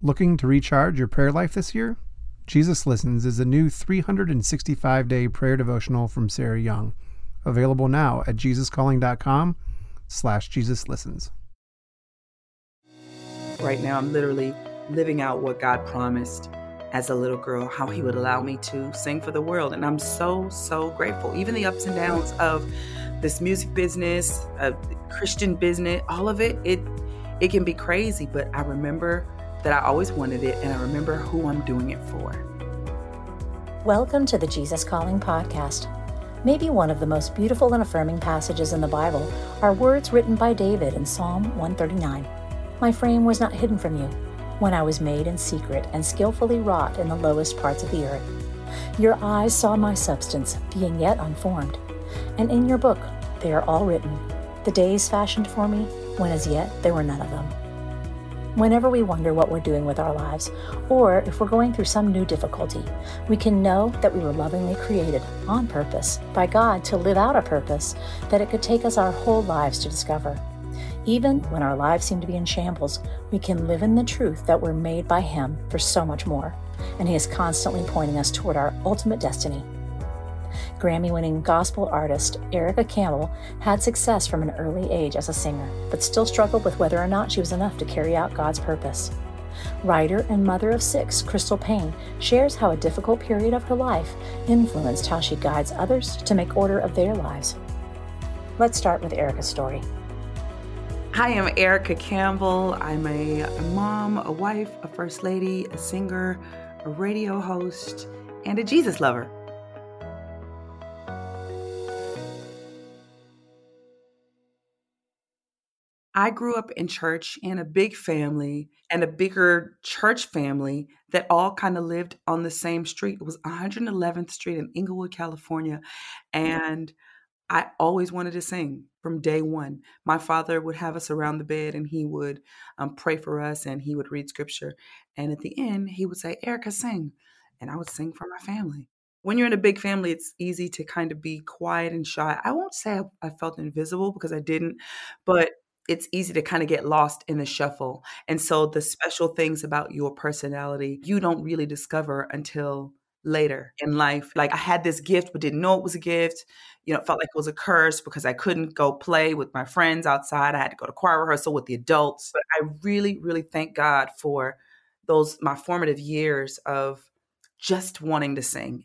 Looking to recharge your prayer life this year? Jesus Listens is a new 365 day prayer devotional from Sarah Young, available now at jesuscalling.com slash Jesus Listens. Right now, I'm literally living out what God promised as a little girl, how He would allow me to sing for the world. And I'm so, so grateful. Even the ups and downs of this music business, uh, Christian business, all of it, it it can be crazy, but I remember that I always wanted it and I remember who I'm doing it for. Welcome to the Jesus Calling podcast. Maybe one of the most beautiful and affirming passages in the Bible are words written by David in Psalm 139. My frame was not hidden from you when I was made in secret and skillfully wrought in the lowest parts of the earth. Your eyes saw my substance, being yet unformed. And in your book they are all written, the days fashioned for me, when as yet there were none of them. Whenever we wonder what we're doing with our lives, or if we're going through some new difficulty, we can know that we were lovingly created on purpose by God to live out a purpose that it could take us our whole lives to discover. Even when our lives seem to be in shambles, we can live in the truth that we're made by Him for so much more, and He is constantly pointing us toward our ultimate destiny. Grammy winning gospel artist Erica Campbell had success from an early age as a singer, but still struggled with whether or not she was enough to carry out God's purpose. Writer and mother of six, Crystal Paine, shares how a difficult period of her life influenced how she guides others to make order of their lives. Let's start with Erica's story. Hi, I'm Erica Campbell. I'm a, a mom, a wife, a first lady, a singer, a radio host, and a Jesus lover. I grew up in church in a big family and a bigger church family that all kind of lived on the same street. It was 111th Street in Inglewood, California. And I always wanted to sing from day one. My father would have us around the bed and he would um, pray for us and he would read scripture. And at the end, he would say, Erica, sing. And I would sing for my family. When you're in a big family, it's easy to kind of be quiet and shy. I won't say I, I felt invisible because I didn't, but it's easy to kind of get lost in the shuffle. And so the mm-hmm. special things about your personality, you don't really discover until later in life. Like I had this gift, but didn't know it was a gift. You know, it felt like it was a curse because I couldn't go play with my friends outside. I had to go to choir rehearsal with the adults. But I really, really thank God for those, my formative years of just wanting to sing.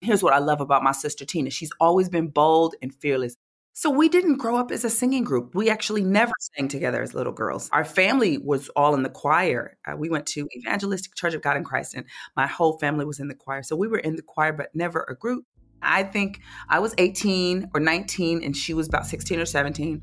Here's what I love about my sister Tina. She's always been bold and fearless. So we didn't grow up as a singing group. We actually never sang together as little girls. Our family was all in the choir. Uh, we went to Evangelistic Church of God in Christ, and my whole family was in the choir. So we were in the choir, but never a group. I think I was 18 or 19, and she was about 16 or 17.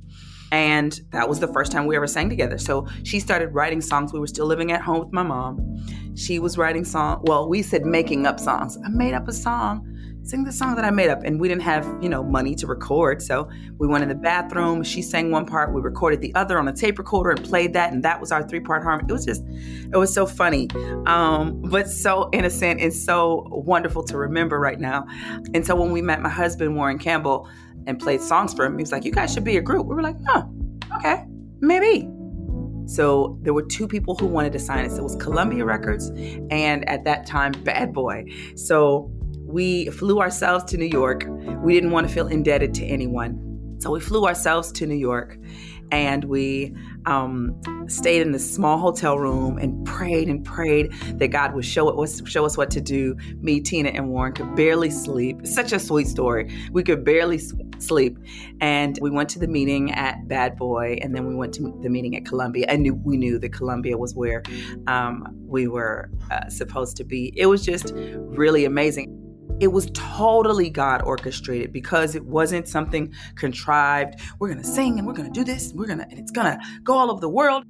And that was the first time we ever sang together. So she started writing songs. We were still living at home with my mom. She was writing songs. Well, we said making up songs. I made up a song sing the song that I made up. And we didn't have, you know, money to record. So we went in the bathroom. She sang one part. We recorded the other on a tape recorder and played that. And that was our three part harmony. It was just, it was so funny, um, but so innocent and so wonderful to remember right now. And so when we met my husband, Warren Campbell, and played songs for him, he was like, you guys should be a group. We were like, oh, okay, maybe. So there were two people who wanted to sign us. It was Columbia Records and at that time Bad Boy. So we flew ourselves to New York. We didn't want to feel indebted to anyone. So we flew ourselves to New York and we um, stayed in this small hotel room and prayed and prayed that God would show us show us what to do. Me, Tina, and Warren could barely sleep. such a sweet story. We could barely sleep, and we went to the meeting at Bad Boy, and then we went to the meeting at Columbia. And knew, we knew that Columbia was where um, we were uh, supposed to be. It was just really amazing it was totally God orchestrated because it wasn't something contrived. We're going to sing and we're going to do this. And we're going to, and it's going to go all over the world.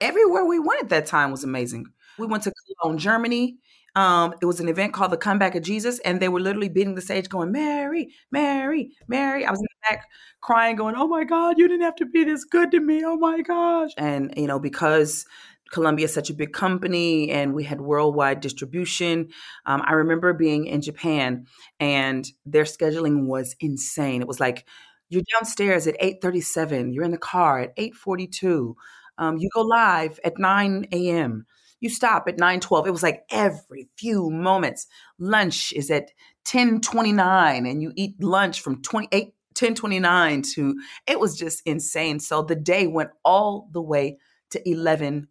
Everywhere we went at that time was amazing. We went to Cologne, Germany. Um, it was an event called the Comeback of Jesus, and they were literally beating the stage, going, "Mary, Mary, Mary." I was back crying, going, "Oh my God, you didn't have to be this good to me! Oh my gosh!" And you know, because Columbia is such a big company and we had worldwide distribution. Um, I remember being in Japan and their scheduling was insane. It was like you're downstairs at 8:37, you're in the car at 8:42. Um, you go live at 9 a.m. You stop at 9:12. It was like every few moments. Lunch is at 10:29 and you eat lunch from 28 1029 to it was just insane. So the day went all the way to 11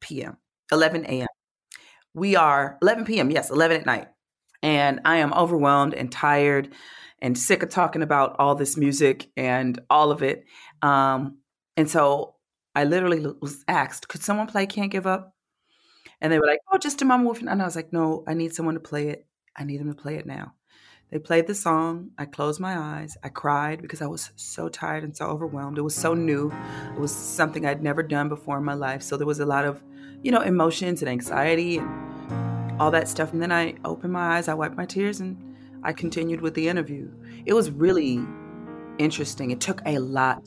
p.m., 11 a.m. We are 11 p.m., yes, 11 at night. And I am overwhelmed and tired and sick of talking about all this music and all of it. Um, and so I literally was asked, could someone play Can't Give Up? And they were like, oh, just a Wolf. And I was like, no, I need someone to play it. I need them to play it now. They played the song. I closed my eyes. I cried because I was so tired and so overwhelmed. It was so new. It was something I'd never done before in my life. So there was a lot of, you know, emotions and anxiety and all that stuff. And then I opened my eyes, I wiped my tears, and I continued with the interview. It was really interesting. It took a lot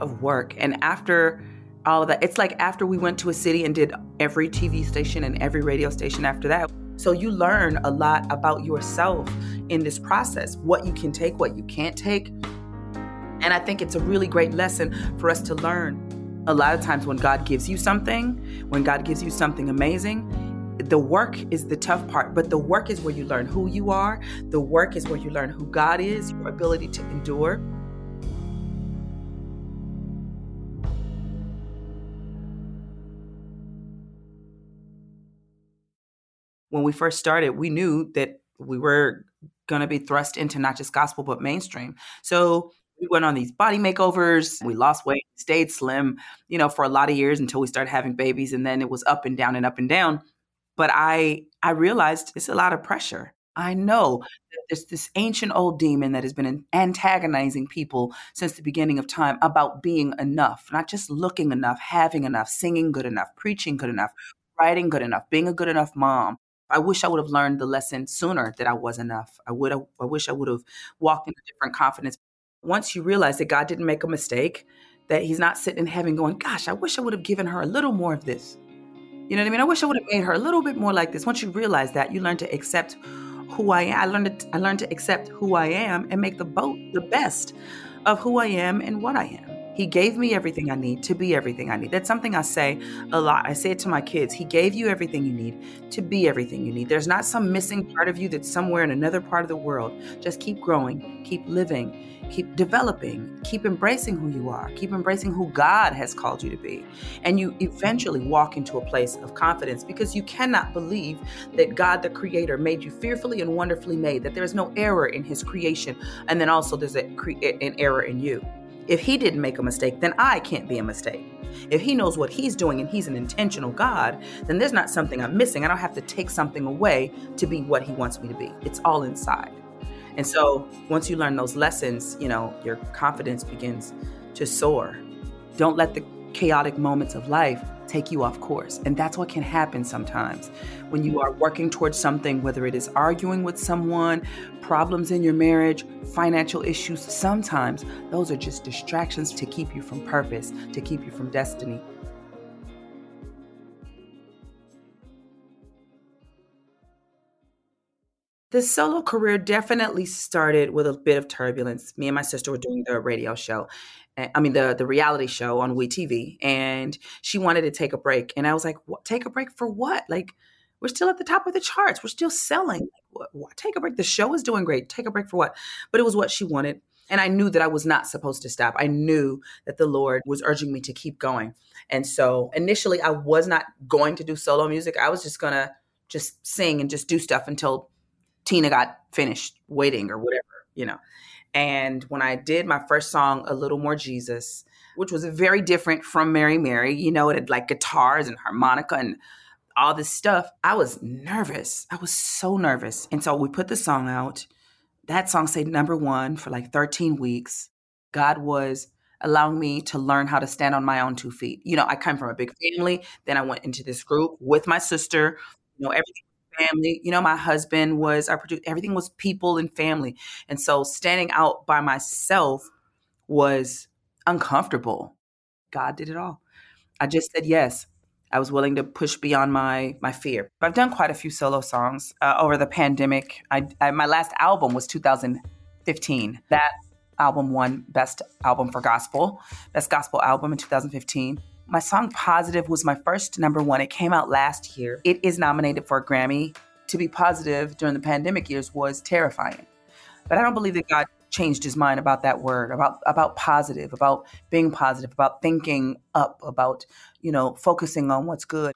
of work. And after all of that, it's like after we went to a city and did every TV station and every radio station after that, so you learn a lot about yourself in this process, what you can take, what you can't take. And I think it's a really great lesson for us to learn. A lot of times when God gives you something, when God gives you something amazing, the work is the tough part, but the work is where you learn who you are. The work is where you learn who God is, your ability to endure. when we first started, we knew that we were going to be thrust into not just gospel, but mainstream. So we went on these body makeovers. We lost weight, stayed slim, you know, for a lot of years until we started having babies. And then it was up and down and up and down. But I, I realized it's a lot of pressure. I know that there's this ancient old demon that has been antagonizing people since the beginning of time about being enough, not just looking enough, having enough, singing good enough, preaching good enough, writing good enough, being a good enough mom, I wish I would have learned the lesson sooner that I was enough. I would have, I wish I would have walked into different confidence. Once you realize that God didn't make a mistake, that He's not sitting in heaven going, Gosh, I wish I would have given her a little more of this. You know what I mean? I wish I would have made her a little bit more like this. Once you realize that, you learn to accept who I am. I learned to, I learned to accept who I am and make the boat the best of who I am and what I am. He gave me everything I need to be everything I need. That's something I say a lot. I say it to my kids. He gave you everything you need to be everything you need. There's not some missing part of you that's somewhere in another part of the world. Just keep growing, keep living, keep developing, keep embracing who you are, keep embracing who God has called you to be. And you eventually walk into a place of confidence because you cannot believe that God, the creator, made you fearfully and wonderfully made, that there is no error in his creation. And then also there's a, an error in you. If he didn't make a mistake, then I can't be a mistake. If he knows what he's doing and he's an intentional God, then there's not something I'm missing. I don't have to take something away to be what he wants me to be. It's all inside. And so once you learn those lessons, you know, your confidence begins to soar. Don't let the chaotic moments of life take you off course. And that's what can happen sometimes when you are working towards something, whether it is arguing with someone, problems in your marriage, financial issues. Sometimes those are just distractions to keep you from purpose, to keep you from destiny. The solo career definitely started with a bit of turbulence. Me and my sister were doing the mm-hmm. radio show, eh, I mean the the reality show on WeTV, and she wanted to take a break, and I was like, what, "Take a break for what? Like, we're still at the top of the charts. We're still selling. Like, what, what? Take a break. The show is doing great. Take a break for what?" But it was what she wanted, and I knew that I was not supposed to stop. I knew that the Lord was urging me to keep going, and so initially I was not going to do solo music. I was just gonna just sing and just do stuff until Tina got finished waiting or whatever, you know. And when I did my first song, A Little More Jesus, which was very different from Mary Mary, you know, it had like guitars and harmonica and all this stuff, I was nervous. I was so nervous. And so we put the song out. That song stayed number one for like 13 weeks. God was allowing me to learn how to stand on my own two feet. You know, I come from a big family. Then I went into this group with my sister. You know, everything family. You know, my husband was our producer. Everything was people and family. And so standing out by myself was uncomfortable. God did it all. I just said yes. I was willing to push beyond my my fear. I've done quite a few solo songs uh, over the pandemic. I, I, my last album was 2015. That album won Best Album for Gospel, Best Gospel Album in 2015. My song Positive was my first number one. It came out last year. It is nominated for a Grammy. To be positive during the pandemic years was terrifying. But I don't believe that God changed his mind about that word, about about positive, about being positive, about thinking up, about, you know, focusing on what's good.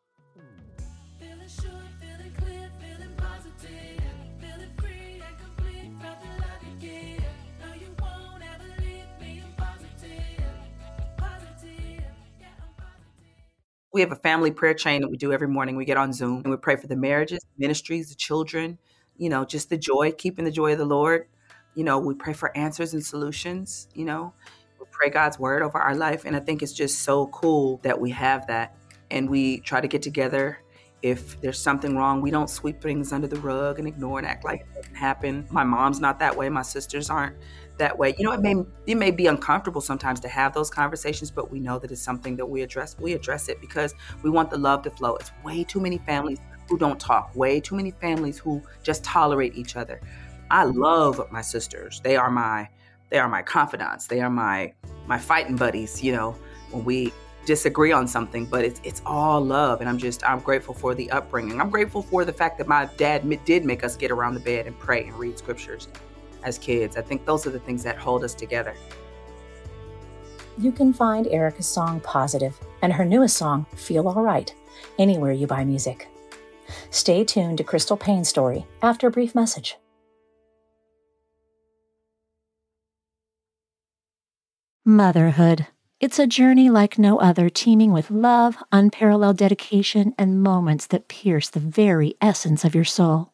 We have a family prayer chain that we do every morning. We get on Zoom and we pray for the marriages, ministries, the children, you know, just the joy, keeping the joy of the Lord. You know, we pray for answers and solutions, you know, we pray God's word over our life. And I think it's just so cool that we have that. And we try to get together. If there's something wrong, we don't sweep things under the rug and ignore and act like it didn't happen. My mom's not that way. My sisters aren't that way. You know, it may it may be uncomfortable sometimes to have those conversations, but we know that it's something that we address. We address it because we want the love to flow. It's way too many families who don't talk, way too many families who just tolerate each other. I love my sisters. They are my they are my confidants. They are my my fighting buddies, you know, when we disagree on something, but it's it's all love and I'm just I'm grateful for the upbringing. I'm grateful for the fact that my dad did make us get around the bed and pray and read scriptures as kids. I think those are the things that hold us together. You can find Erica's song Positive and her newest song Feel All Right anywhere you buy music. Stay tuned to Crystal Paine's story after a brief message. Motherhood. It's a journey like no other, teeming with love, unparalleled dedication, and moments that pierce the very essence of your soul.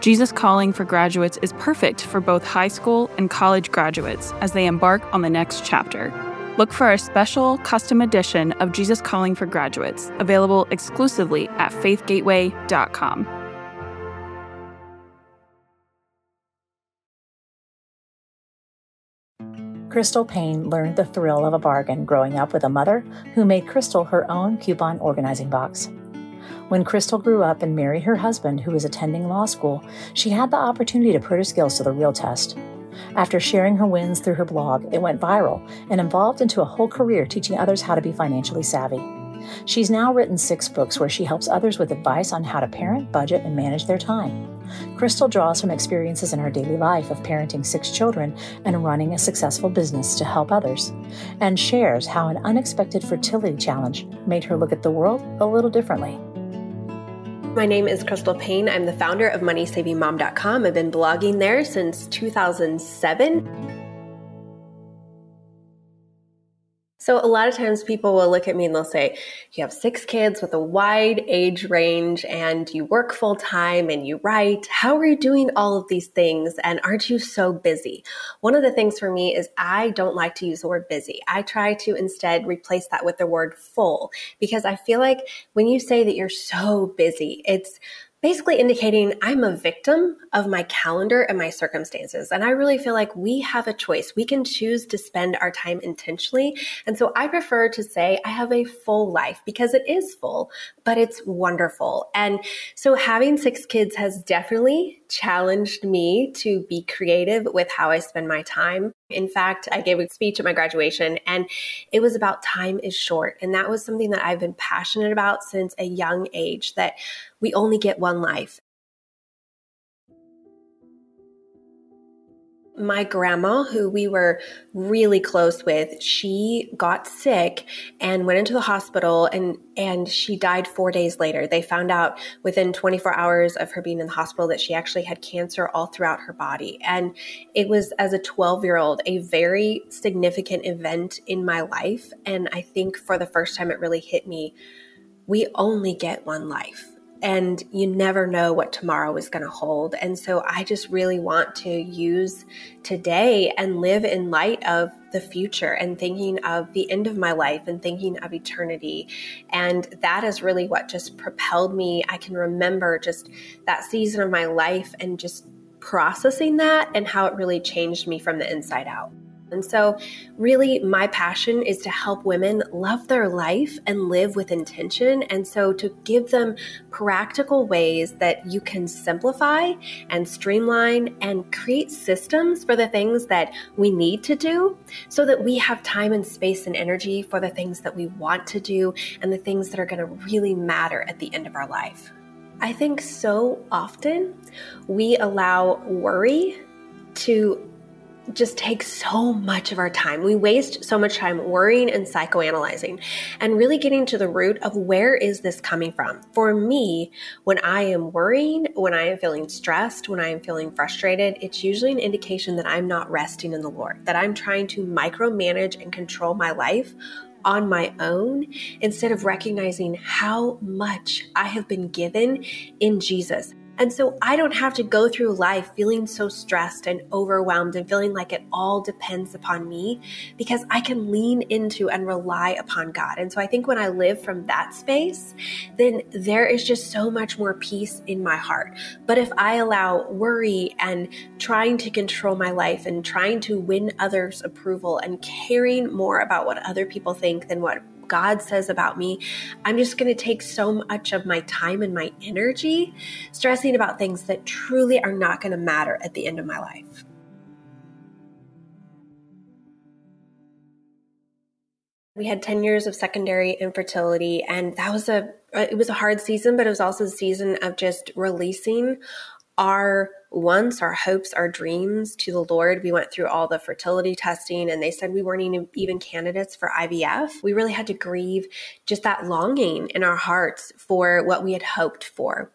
Jesus Calling for Graduates is perfect for both high school and college graduates as they embark on the next chapter. Look for a special custom edition of Jesus Calling for Graduates, available exclusively at faithgateway.com. Crystal Paine learned the thrill of a bargain growing up with a mother who made Crystal her own coupon organizing box. When Crystal grew up and married her husband, who was attending law school, she had the opportunity to put her skills to the real test. After sharing her wins through her blog, it went viral and evolved into a whole career teaching others how to be financially savvy. She's now written six books where she helps others with advice on how to parent, budget, and manage their time. Crystal draws from experiences in her daily life of parenting six children and running a successful business to help others, and shares how an unexpected fertility challenge made her look at the world a little differently. My name is Crystal Paine. I'm the founder of MoneySavingMom.com. I've been blogging there since 2007. So, a lot of times people will look at me and they'll say, You have six kids with a wide age range and you work full time and you write. How are you doing all of these things? And aren't you so busy? One of the things for me is I don't like to use the word busy. I try to instead replace that with the word full because I feel like when you say that you're so busy, it's basically indicating I'm a victim of my calendar and my circumstances. And I really feel like we have a choice. We can choose to spend our time intentionally. And so I prefer to say I have a full life because it is full, but it's wonderful. And so having six kids has definitely challenged me to be creative with how I spend my time. In fact, I gave a speech at my graduation and it was about time is short. And that was something that I've been passionate about since a young age that we only get one life. My grandma, who we were really close with, she got sick and went into the hospital and and she died 4 days later. They found out within 24 hours of her being in the hospital that she actually had cancer all throughout her body. And it was as a 12-year-old a very significant event in my life and I think for the first time it really hit me we only get one life and you never know what tomorrow is going to hold. And so I just really want to use today and live in light of the future and thinking of the end of my life and thinking of eternity. And that is really what just propelled me. I can remember just that season of my life and just processing that and how it really changed me from the inside out. And so, really, my passion is to help women love their life and live with intention. And so, to give them practical ways that you can simplify and streamline and create systems for the things that we need to do so that we have time and space and energy for the things that we want to do and the things that are going to really matter at the end of our life. I think so often we allow worry to just takes so much of our time. We waste so much time worrying and psychoanalyzing and really getting to the root of where is this coming from. For me, when I am worrying, when I am feeling stressed, when I am feeling frustrated, it's usually an indication that I'm not resting in the Lord, that I'm trying to micromanage and control my life on my own instead of recognizing how much I have been given in Jesus. And so I don't have to go through life feeling so stressed and overwhelmed and feeling like it all depends upon me because I can lean into and rely upon God. And so I think when I live from that space, then there is just so much more peace in my heart. But if I allow worry and trying to control my life and trying to win others' approval and caring more about what other people think than what God says about me, I'm just going to take so much of my time and my energy stressing about things that truly are not going to matter at the end of my life. We had 10 years of secondary infertility and that was a it was a hard season but it was also a season of just releasing our wants, our hopes, our dreams to the Lord. We went through all the fertility testing and they said we weren't even candidates for IVF. We really had to grieve just that longing in our hearts for what we had hoped for.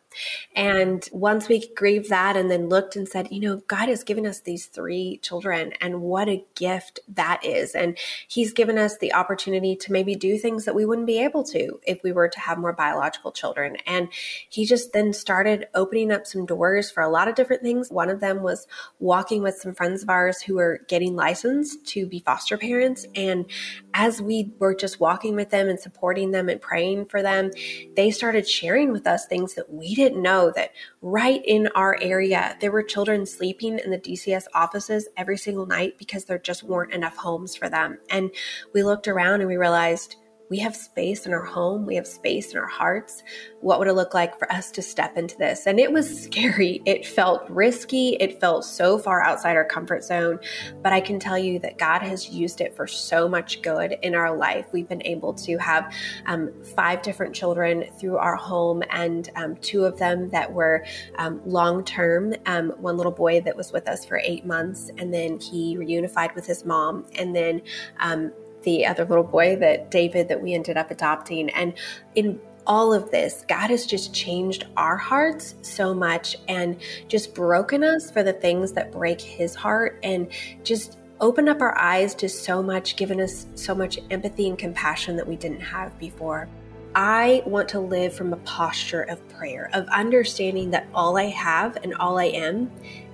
And once we grieved that and then looked and said, you know, God has given us these three children and what a gift that is. And He's given us the opportunity to maybe do things that we wouldn't be able to if we were to have more biological children. And He just then started opening up some doors for a lot of different things. One of them was walking with some friends of ours who were getting licensed to be foster parents. And as we were just walking with them and supporting them and praying for them, they started sharing with us things that we didn't know that right in our area, there were children sleeping in the DCS offices every single night because there just weren't enough homes for them. And we looked around and we realized we have space in our home, we have space in our hearts. What would it look like for us to step into this? And it was scary. It felt risky. It felt so far outside our comfort zone. But I can tell you that God has used it for so much good in our life. We've been able to have um, five different children through our home, and um, two of them that were um, long term. Um, one little boy that was with us for eight months, and then he reunified with his mom. And then um, the other little boy that David that we ended up adopting. And in all of this, God has just changed our hearts so much and just broken us for the things that break his heart and just opened up our eyes to so much, given us so much empathy and compassion that we didn't have before. I want to live from a posture of prayer, of understanding that all I have and all I am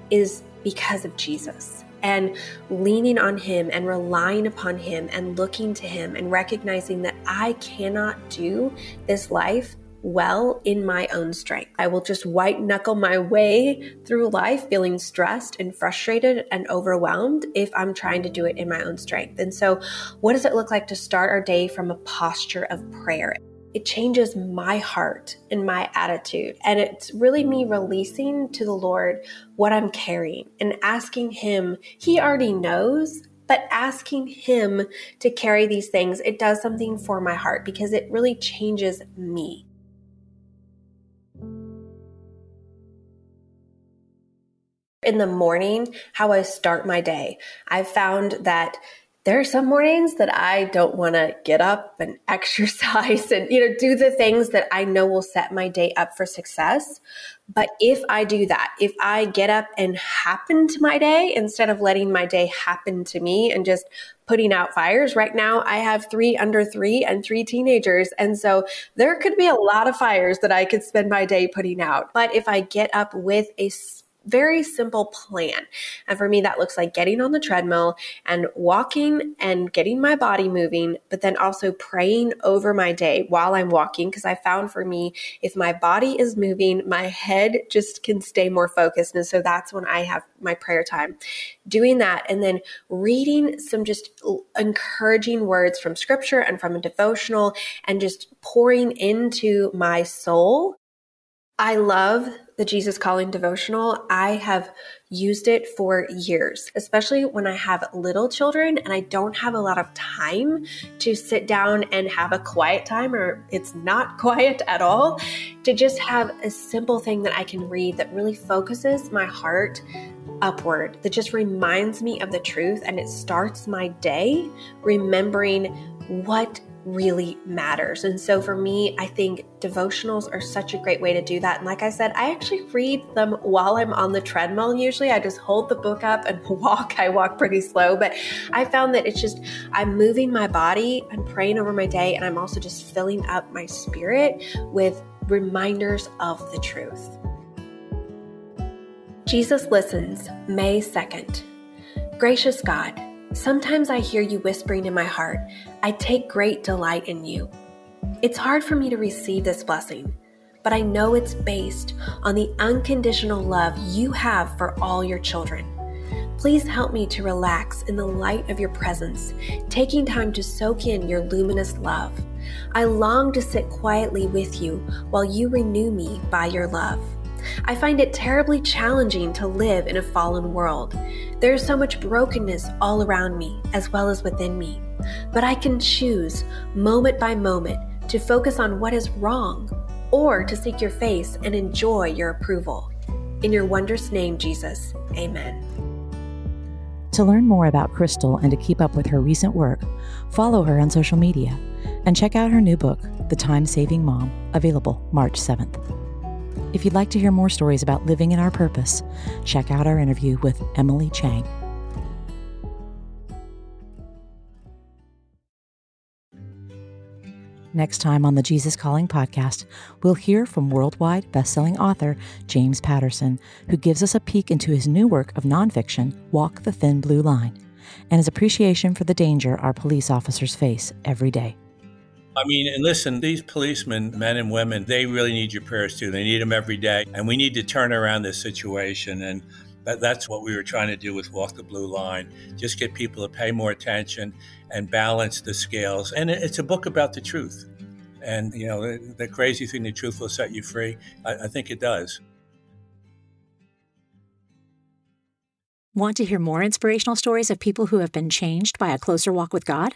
is because of Jesus and leaning on Him and relying upon Him and looking to Him and recognizing that I cannot do this life well in my own strength. I will just white knuckle my way through life feeling stressed and frustrated and overwhelmed if I'm trying to do it in my own strength. And so, what does it look like to start our day from a posture of prayer? It changes my heart and my attitude. And it's really me releasing to the Lord what I'm carrying and asking Him, He already knows, but asking Him to carry these things, it does something for my heart because it really changes me. In the morning, how I start my day, I've found that there are some mornings that I don't want to get up and exercise and you know do the things that I know will set my day up for success. But if I do that, if I get up and happen to my day instead of letting my day happen to me and just putting out fires, right now I have three under three and three teenagers. And so there could be a lot of fires that I could spend my day putting out. But if I get up with a very simple plan. And for me, that looks like getting on the treadmill and walking and getting my body moving, but then also praying over my day while I'm walking. Because I found for me, if my body is moving, my head just can stay more focused. And so that's when I have my prayer time. Doing that and then reading some just encouraging words from scripture and from a devotional and just pouring into my soul. I love the Jesus Calling devotional, I have used it for years, especially when I have little children and I don't have a lot of time to sit down and have a quiet time, or it's not quiet at all, to just have a simple thing that I can read that really focuses my heart upward, that just reminds me of the truth and it starts my day remembering what really matters. And so for me, I think devotionals are such a great way to do that. And like I said, I actually read them while I'm on the treadmill. Usually I just hold the book up and walk. I walk pretty slow, but I found that it's just, I'm moving my body, I'm praying over my day, and I'm also just filling up my spirit with reminders of the truth. Jesus Listens, May 2nd. Gracious God, Sometimes I hear you whispering in my heart, I take great delight in you. It's hard for me to receive this blessing, but I know it's based on the unconditional love you have for all your children. Please help me to relax in the light of your presence, taking time to soak in your luminous love. I long to sit quietly with you while you renew me by your love. I find it terribly challenging to live in a fallen world. There is so much brokenness all around me, as well as within me. But I can choose, moment by moment, to focus on what is wrong or to seek your face and enjoy your approval. In your wondrous name, Jesus, amen. To learn more about Crystal and to keep up with her recent work, follow her on social media and check out her new book, The Time Saving Mom, available March 7th. If you'd like to hear more stories about living in our purpose, check out our interview with Emily Chang. Next time on the Jesus Calling podcast, we'll hear from worldwide bestselling author James Patterson, who gives us a peek into his new work of nonfiction, Walk the Thin Blue Line, and his appreciation for the danger our police officers face every day. I mean, and listen, these policemen, men and women, they really need your prayers too. They need them every day. And we need to turn around this situation. And that, that's what we were trying to do with Walk the Blue Line just get people to pay more attention and balance the scales. And it's a book about the truth. And, you know, the, the crazy thing, the truth will set you free. I, I think it does. Want to hear more inspirational stories of people who have been changed by a closer walk with God?